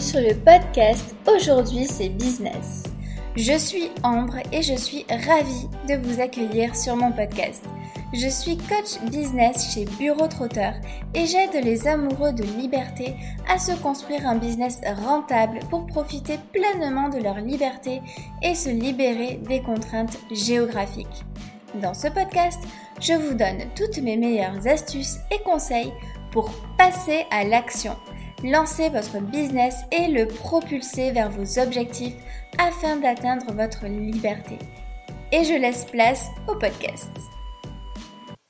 Sur le podcast Aujourd'hui c'est business. Je suis Ambre et je suis ravie de vous accueillir sur mon podcast. Je suis coach business chez Bureau Trotteur et j'aide les amoureux de liberté à se construire un business rentable pour profiter pleinement de leur liberté et se libérer des contraintes géographiques. Dans ce podcast, je vous donne toutes mes meilleures astuces et conseils pour passer à l'action lancer votre business et le propulser vers vos objectifs afin d'atteindre votre liberté. Et je laisse place au podcast.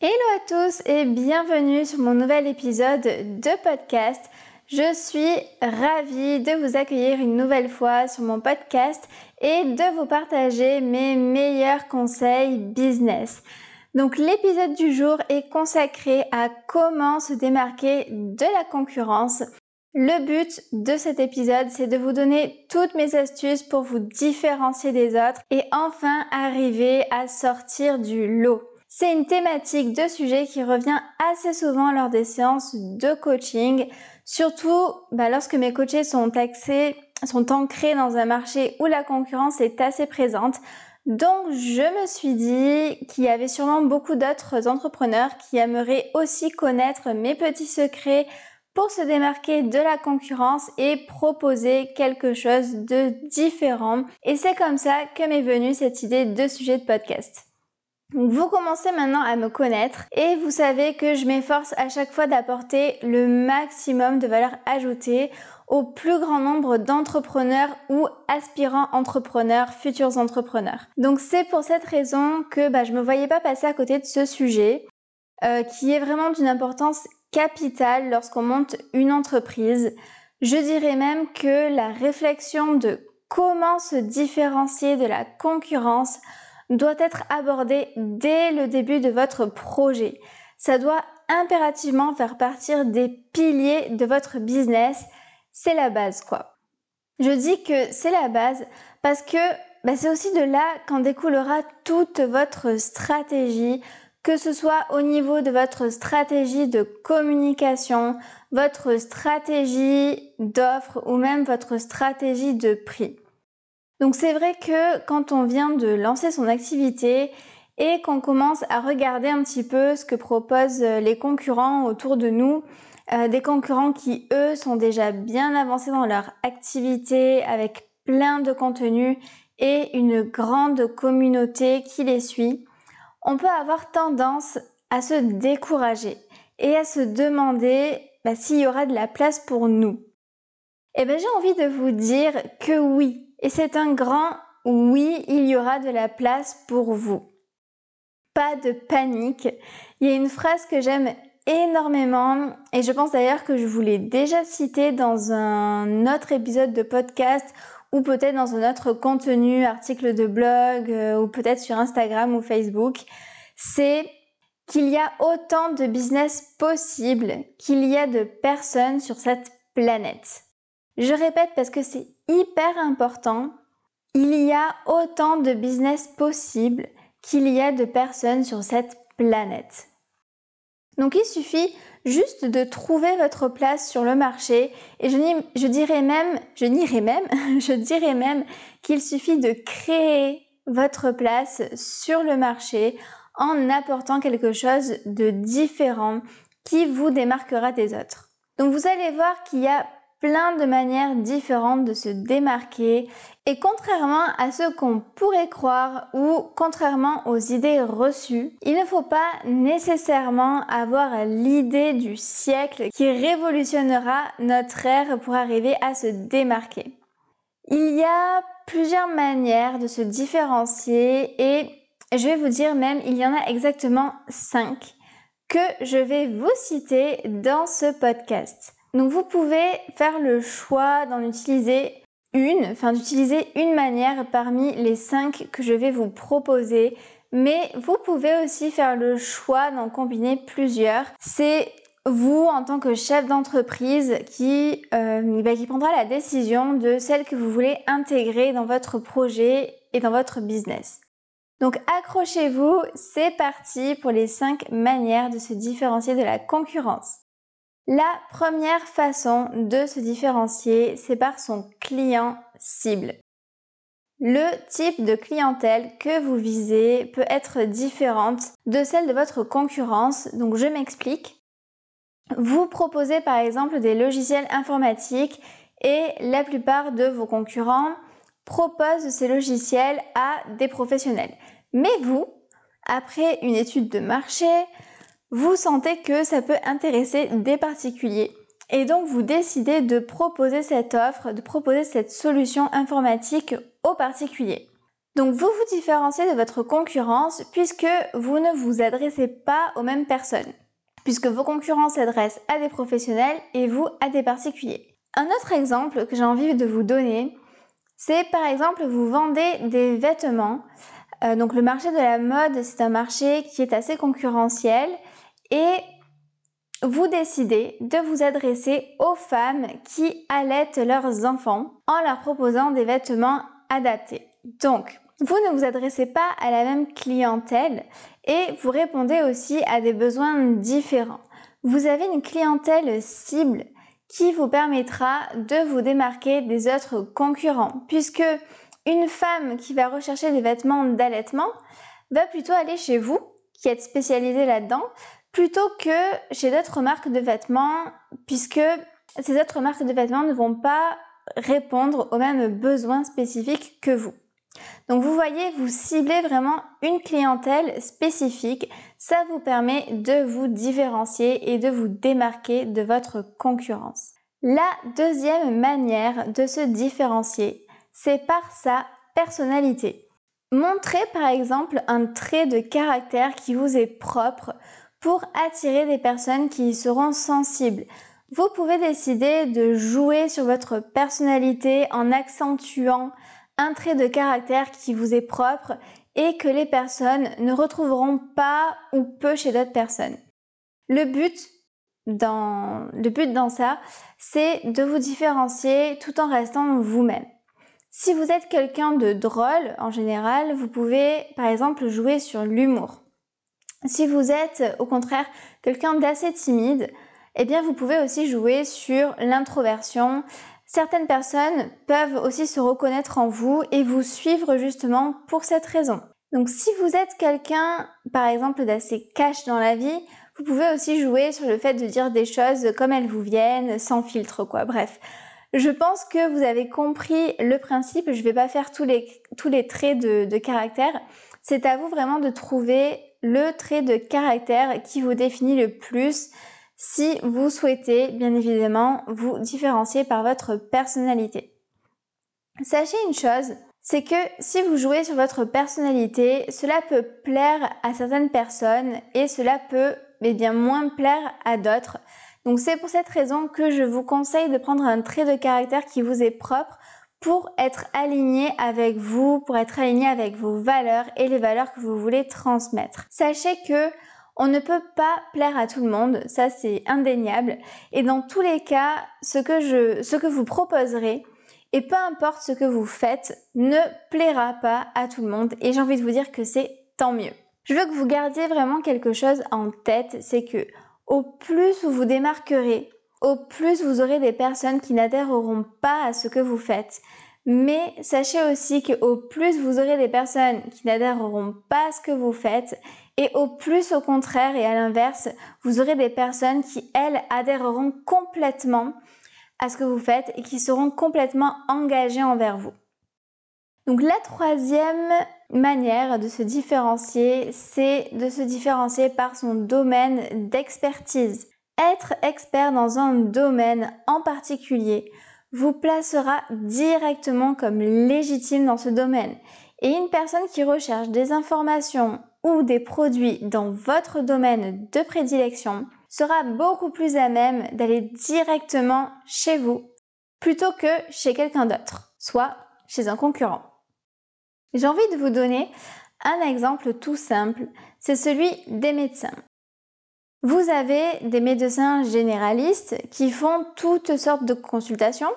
Hello à tous et bienvenue sur mon nouvel épisode de podcast. Je suis ravie de vous accueillir une nouvelle fois sur mon podcast et de vous partager mes meilleurs conseils business. Donc l'épisode du jour est consacré à comment se démarquer de la concurrence le but de cet épisode, c'est de vous donner toutes mes astuces pour vous différencier des autres et enfin arriver à sortir du lot. C'est une thématique de sujet qui revient assez souvent lors des séances de coaching, surtout bah, lorsque mes coachés sont axés, sont ancrés dans un marché où la concurrence est assez présente. Donc je me suis dit qu'il y avait sûrement beaucoup d'autres entrepreneurs qui aimeraient aussi connaître mes petits secrets pour se démarquer de la concurrence et proposer quelque chose de différent. Et c'est comme ça que m'est venue cette idée de sujet de podcast. Vous commencez maintenant à me connaître et vous savez que je m'efforce à chaque fois d'apporter le maximum de valeur ajoutée au plus grand nombre d'entrepreneurs ou aspirants entrepreneurs, futurs entrepreneurs. Donc c'est pour cette raison que bah, je me voyais pas passer à côté de ce sujet. Euh, qui est vraiment d'une importance lorsqu'on monte une entreprise. Je dirais même que la réflexion de comment se différencier de la concurrence doit être abordée dès le début de votre projet. Ça doit impérativement faire partir des piliers de votre business. C'est la base, quoi. Je dis que c'est la base parce que bah, c'est aussi de là qu'en découlera toute votre stratégie, que ce soit au niveau de votre stratégie de communication, votre stratégie d'offre ou même votre stratégie de prix. Donc c'est vrai que quand on vient de lancer son activité et qu'on commence à regarder un petit peu ce que proposent les concurrents autour de nous, euh, des concurrents qui eux sont déjà bien avancés dans leur activité avec plein de contenu et une grande communauté qui les suit, on peut avoir tendance à se décourager et à se demander bah, s'il y aura de la place pour nous. Eh bien, j'ai envie de vous dire que oui, et c'est un grand oui, il y aura de la place pour vous. Pas de panique. Il y a une phrase que j'aime énormément et je pense d'ailleurs que je vous l'ai déjà citée dans un autre épisode de podcast ou peut-être dans un autre contenu, article de blog euh, ou peut-être sur Instagram ou Facebook, c'est qu'il y a autant de business possibles qu'il y a de personnes sur cette planète. Je répète parce que c'est hyper important. Il y a autant de business possibles qu'il y a de personnes sur cette planète. Donc il suffit juste de trouver votre place sur le marché et je, dirais même, je dirais même, je dirais même qu'il suffit de créer votre place sur le marché en apportant quelque chose de différent qui vous démarquera des autres. Donc vous allez voir qu'il y a plein de manières différentes de se démarquer et contrairement à ce qu'on pourrait croire ou contrairement aux idées reçues, il ne faut pas nécessairement avoir l'idée du siècle qui révolutionnera notre ère pour arriver à se démarquer. Il y a plusieurs manières de se différencier et je vais vous dire même, il y en a exactement 5 que je vais vous citer dans ce podcast. Donc vous pouvez faire le choix d'en utiliser une, enfin d'utiliser une manière parmi les cinq que je vais vous proposer. Mais vous pouvez aussi faire le choix d'en combiner plusieurs. C'est vous, en tant que chef d'entreprise, qui, euh, bah, prendra la décision de celle que vous voulez intégrer dans votre projet et dans votre business. Donc accrochez-vous, c'est parti pour les cinq manières de se différencier de la concurrence. La première façon de se différencier, c'est par son client cible. Le type de clientèle que vous visez peut être différente de celle de votre concurrence, donc je m'explique. Vous proposez par exemple des logiciels informatiques et la plupart de vos concurrents proposent ces logiciels à des professionnels. Mais vous, après une étude de marché, vous sentez que ça peut intéresser des particuliers et donc vous décidez de proposer cette offre, de proposer cette solution informatique aux particuliers. Donc vous vous différenciez de votre concurrence puisque vous ne vous adressez pas aux mêmes personnes, puisque vos concurrents s'adressent à des professionnels et vous à des particuliers. Un autre exemple que j'ai envie de vous donner, c'est par exemple vous vendez des vêtements. Euh, donc le marché de la mode, c'est un marché qui est assez concurrentiel et vous décidez de vous adresser aux femmes qui allaitent leurs enfants en leur proposant des vêtements adaptés. Donc, vous ne vous adressez pas à la même clientèle et vous répondez aussi à des besoins différents. Vous avez une clientèle cible qui vous permettra de vous démarquer des autres concurrents puisque une femme qui va rechercher des vêtements d'allaitement va plutôt aller chez vous qui êtes spécialisé là-dedans plutôt que chez d'autres marques de vêtements, puisque ces autres marques de vêtements ne vont pas répondre aux mêmes besoins spécifiques que vous. Donc vous voyez, vous ciblez vraiment une clientèle spécifique. Ça vous permet de vous différencier et de vous démarquer de votre concurrence. La deuxième manière de se différencier, c'est par sa personnalité. Montrez par exemple un trait de caractère qui vous est propre pour attirer des personnes qui y seront sensibles. Vous pouvez décider de jouer sur votre personnalité en accentuant un trait de caractère qui vous est propre et que les personnes ne retrouveront pas ou peu chez d'autres personnes. Le but dans, le but dans ça, c'est de vous différencier tout en restant vous-même. Si vous êtes quelqu'un de drôle, en général, vous pouvez par exemple jouer sur l'humour. Si vous êtes au contraire quelqu'un d'assez timide, eh bien vous pouvez aussi jouer sur l'introversion. Certaines personnes peuvent aussi se reconnaître en vous et vous suivre justement pour cette raison. Donc si vous êtes quelqu'un par exemple d'assez cash dans la vie, vous pouvez aussi jouer sur le fait de dire des choses comme elles vous viennent, sans filtre quoi. Bref, je pense que vous avez compris le principe. Je ne vais pas faire tous les, traits de caractère. C'est à vous vraiment de trouver le trait de caractère qui vous définit le plus si vous souhaitez bien évidemment vous différencier par votre personnalité. Sachez une chose, c'est que si vous jouez sur votre personnalité, cela peut plaire à certaines personnes et cela peut eh bien moins plaire à d'autres. Donc c'est pour cette raison que je vous conseille de prendre un trait de caractère qui vous est propre pour être aligné avec vous, pour être aligné avec vos valeurs et les valeurs que vous voulez transmettre. Sachez que on ne peut pas plaire à tout le monde, ça c'est indéniable. Et dans tous les cas, ce que je, ce que vous proposerez, et peu importe ce que vous faites, ne plaira pas à tout le monde. Et j'ai envie de vous dire que c'est tant mieux. Je veux que vous gardiez vraiment quelque chose en tête, c'est que au plus vous vous démarquerez, au plus vous aurez des personnes qui n'adhéreront pas à ce que vous faites. Mais sachez aussi qu'au plus vous aurez des personnes qui n'adhéreront pas à ce que vous faites, et au plus au contraire et à l'inverse, vous aurez des personnes qui, elles, adhéreront complètement à ce que vous faites et qui seront complètement engagées envers vous. Donc la troisième manière de se différencier, c'est de se différencier par son domaine d'expertise. Être expert dans un domaine en particulier vous placera directement comme légitime dans ce domaine. Et une personne qui recherche des informations ou des produits dans votre domaine de prédilection sera beaucoup plus à même d'aller directement chez vous plutôt que chez quelqu'un d'autre, soit chez un concurrent. J'ai envie de vous donner un exemple tout simple, c'est celui des médecins. Vous avez des médecins généralistes qui font toutes sortes de consultations,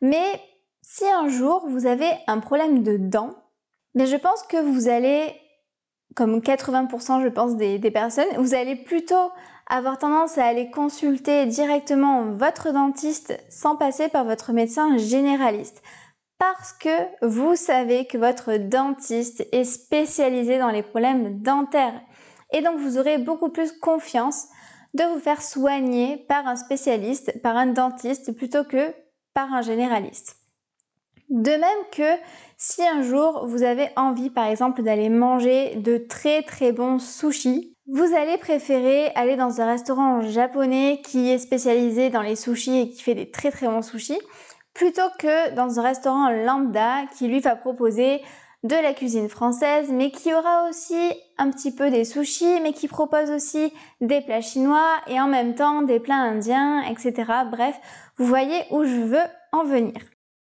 mais si un jour vous avez un problème de dents, mais je pense que vous allez, comme 80% je pense des, des personnes, vous allez plutôt avoir tendance à aller consulter directement votre dentiste sans passer par votre médecin généraliste. Parce que vous savez que votre dentiste est spécialisé dans les problèmes dentaires. Et donc vous aurez beaucoup plus confiance de vous faire soigner par un spécialiste, par un dentiste, plutôt que par un généraliste. De même que si un jour vous avez envie par exemple d'aller manger de très très bons sushis, vous allez préférer aller dans un restaurant japonais qui est spécialisé dans les sushis et qui fait des très très bons sushis, plutôt que dans un restaurant lambda qui lui va proposer de la cuisine française, mais qui aura aussi un petit peu des sushis, mais qui propose aussi des plats chinois et en même temps des plats indiens, etc. Bref, vous voyez où je veux en venir.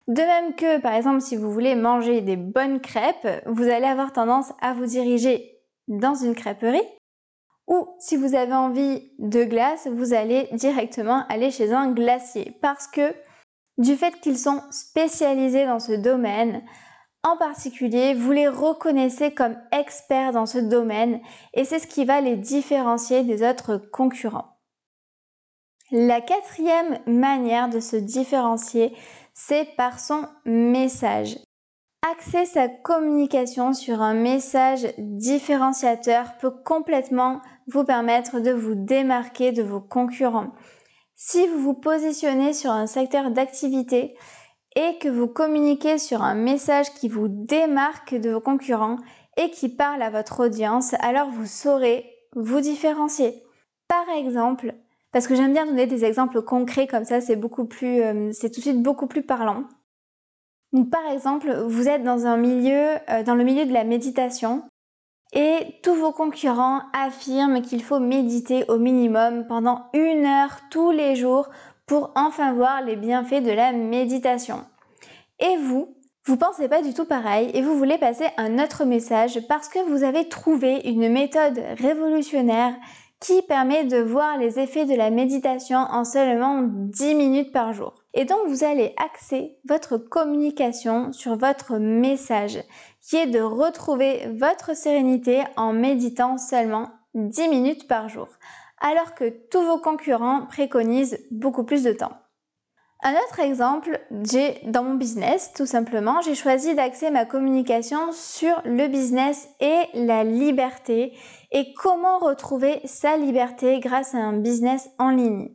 De même que, par exemple, si vous voulez manger des bonnes crêpes, vous allez avoir tendance à vous diriger dans une crêperie ou si vous avez envie de glace, vous allez directement aller chez un glacier parce que du fait qu'ils sont spécialisés dans ce domaine, en particulier, vous les reconnaissez comme experts dans ce domaine et c'est ce qui va les différencier des autres concurrents. La quatrième manière de se différencier, c'est par son message. Axer sa communication sur un message différenciateur peut complètement vous permettre de vous démarquer de vos concurrents. Si vous vous positionnez sur un secteur d'activité et que vous communiquez sur un message qui vous démarque de vos concurrents et qui parle à votre audience, alors vous saurez vous différencier. Par exemple, parce que j'aime bien donner des exemples concrets comme ça, c'est beaucoup plus, euh, c'est tout de suite beaucoup plus parlant. Donc, par exemple, vous êtes dans un milieu, euh, dans le milieu de la méditation, et tous vos concurrents affirment qu'il faut méditer au minimum pendant une heure tous les jours pour enfin voir les bienfaits de la méditation. Et vous, vous pensez pas du tout pareil et vous voulez passer un autre message parce que vous avez trouvé une méthode révolutionnaire qui permet de voir les effets de la méditation en seulement 10 minutes par jour. Et donc vous allez axer votre communication sur votre message qui est de retrouver votre sérénité en méditant seulement 10 minutes par jour, alors que tous vos concurrents préconisent beaucoup plus de temps. Un autre exemple, j'ai dans mon business, tout simplement, j'ai choisi d'axer ma communication sur le business et la liberté et comment retrouver sa liberté grâce à un business en ligne.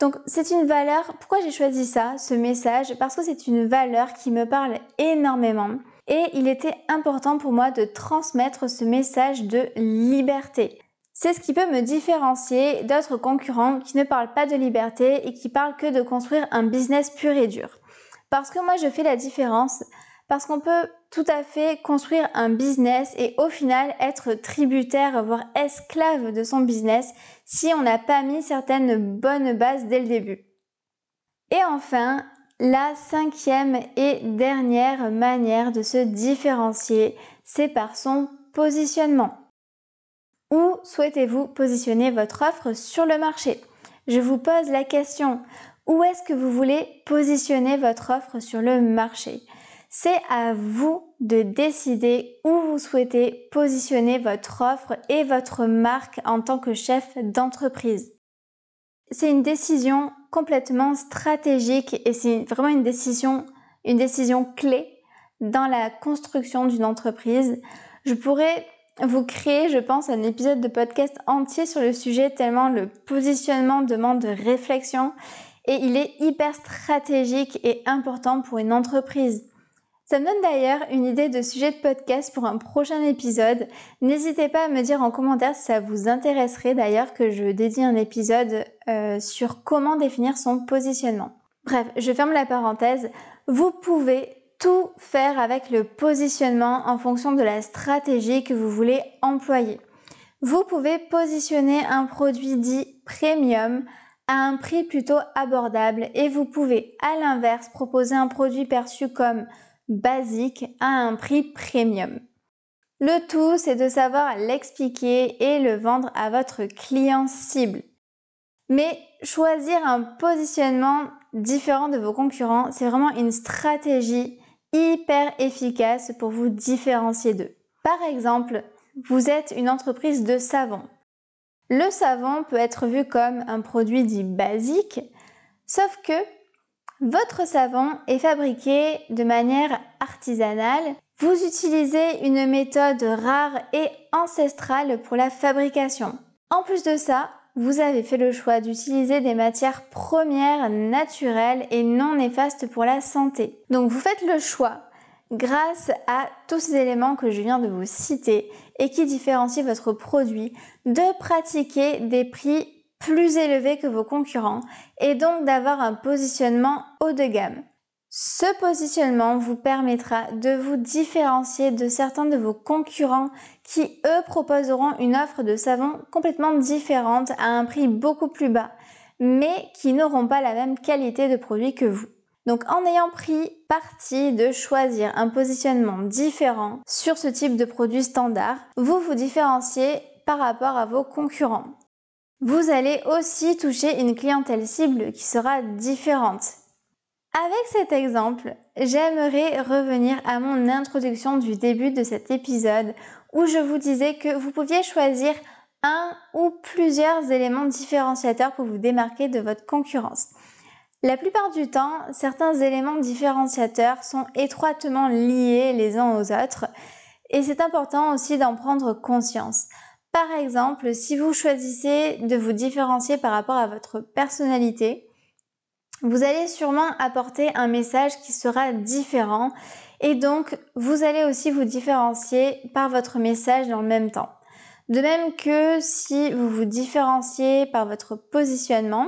Donc c'est une valeur, pourquoi j'ai choisi ça, ce message? Parce que c'est une valeur qui me parle énormément et il était important pour moi de transmettre ce message de liberté. C'est ce qui peut me différencier d'autres concurrents qui ne parlent pas de liberté et qui parlent que de construire un business pur et dur. Parce que moi je fais la différence, parce qu'on peut tout à fait construire un business et au final être tributaire, voire esclave de son business si on n'a pas mis certaines bonnes bases dès le début. Et enfin, la cinquième et dernière manière de se différencier, c'est par son positionnement. Où souhaitez-vous positionner votre offre sur le marché? Je vous pose la question, où est-ce que vous voulez positionner votre offre sur le marché? C'est à vous de décider où vous souhaitez positionner votre offre et votre marque en tant que chef d'entreprise. C'est une décision complètement stratégique et c'est vraiment une décision, une décision clé dans la construction d'une entreprise. Je pourrais vous créez, je pense, un épisode de podcast entier sur le sujet tellement le positionnement demande de réflexion et il est hyper stratégique et important pour une entreprise. Ça me donne d'ailleurs une idée de sujet de podcast pour un prochain épisode. N'hésitez pas à me dire en commentaire si ça vous intéresserait d'ailleurs que je dédie un épisode euh, sur comment définir son positionnement. Bref, je ferme la parenthèse. Vous pouvez tout faire avec le positionnement en fonction de la stratégie que vous voulez employer. Vous pouvez positionner un produit dit premium à un prix plutôt abordable et vous pouvez à l'inverse proposer un produit perçu comme basique à un prix premium. Le tout, c'est de savoir l'expliquer et le vendre à votre client cible. Mais choisir un positionnement différent de vos concurrents, c'est vraiment une stratégie hyper efficace pour vous différencier d'eux. Par exemple, vous êtes une entreprise de savon. Le savon peut être vu comme un produit dit basique, sauf que votre savon est fabriqué de manière artisanale. Vous utilisez une méthode rare et ancestrale pour la fabrication. En plus de ça, vous avez fait le choix d'utiliser des matières premières naturelles et non néfastes pour la santé. Donc vous faites le choix grâce à tous ces éléments que je viens de vous citer et qui différencient votre produit de pratiquer des prix plus élevés que vos concurrents et donc d'avoir un positionnement haut de gamme. Ce positionnement vous permettra de vous différencier de certains de vos concurrents qui, eux, proposeront une offre de savon complètement différente à un prix beaucoup plus bas, mais qui n'auront pas la même qualité de produit que vous. Donc en ayant pris parti de choisir un positionnement différent sur ce type de produit standard, vous vous différenciez par rapport à vos concurrents. Vous allez aussi toucher une clientèle cible qui sera différente avec cet exemple, j'aimerais revenir à mon introduction du début de cet épisode où je vous disais que vous pouviez choisir un ou plusieurs éléments différenciateurs pour vous démarquer de votre concurrence. La plupart du temps, certains éléments différenciateurs sont étroitement liés les uns aux autres et c'est important aussi d'en prendre conscience. Par exemple, si vous choisissez de vous différencier par rapport à votre personnalité, vous allez sûrement apporter un message qui sera différent et donc vous allez aussi vous différencier par votre message dans le même temps. De même que si vous vous différenciez par votre positionnement,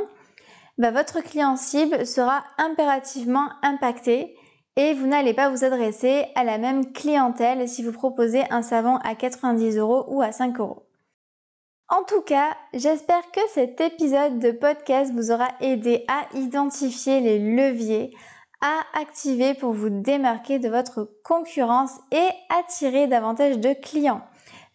bah, votre client cible sera impérativement impacté et vous n'allez pas vous adresser à la même clientèle si vous proposez un savon à 90 euros ou à 5 euros. En tout cas, j'espère que cet épisode de podcast vous aura aidé à identifier les leviers à activer pour vous démarquer de votre concurrence et attirer davantage de clients.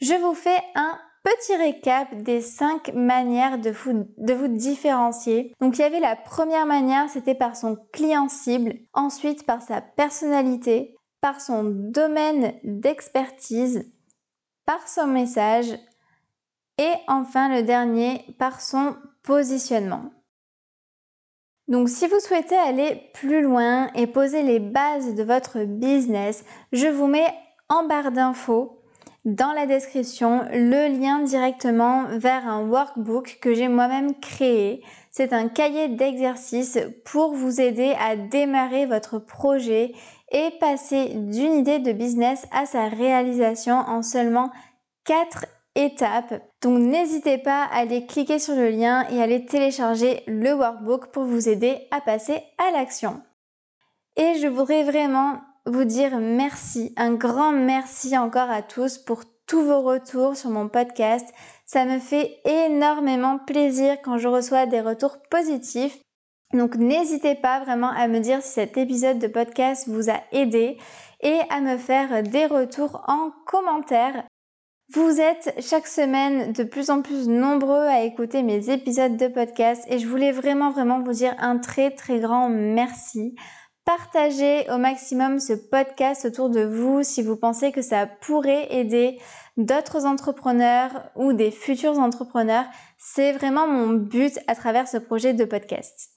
Je vous fais un petit récap des cinq manières de vous, de vous différencier. Donc il y avait la première manière, c'était par son client cible, ensuite par sa personnalité, par son domaine d'expertise, par son message, et enfin le dernier par son positionnement. Donc si vous souhaitez aller plus loin et poser les bases de votre business, je vous mets en barre d'infos dans la description le lien directement vers un workbook que j'ai moi-même créé. C'est un cahier d'exercices pour vous aider à démarrer votre projet et passer d'une idée de business à sa réalisation en seulement 4 étapes. Donc n'hésitez pas à aller cliquer sur le lien et à aller télécharger le workbook pour vous aider à passer à l'action. Et je voudrais vraiment vous dire merci, un grand merci encore à tous pour tous vos retours sur mon podcast. Ça me fait énormément plaisir quand je reçois des retours positifs. Donc n'hésitez pas vraiment à me dire si cet épisode de podcast vous a aidé et à me faire des retours en commentaire. Vous êtes chaque semaine de plus en plus nombreux à écouter mes épisodes de podcast et je voulais vraiment vraiment vous dire un très très grand merci. Partagez au maximum ce podcast autour de vous si vous pensez que ça pourrait aider d'autres entrepreneurs ou des futurs entrepreneurs. C'est vraiment mon but à travers ce projet de podcast.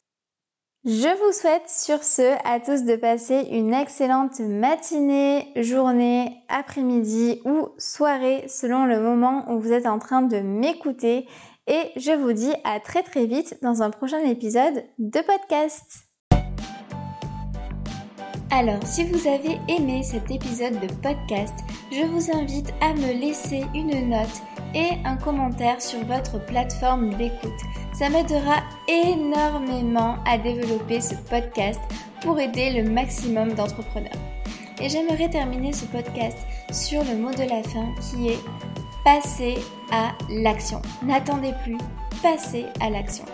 Je vous souhaite sur ce à tous de passer une excellente matinée, journée, après-midi ou soirée selon le moment où vous êtes en train de m'écouter et je vous dis à très très vite dans un prochain épisode de podcast. Alors, si vous avez aimé cet épisode de podcast, je vous invite à me laisser une note et un commentaire sur votre plateforme d'écoute. Ça m'aidera énormément à développer ce podcast pour aider le maximum d'entrepreneurs. Et j'aimerais terminer ce podcast sur le mot de la fin qui est passer à l'action. N'attendez plus, passez à l'action.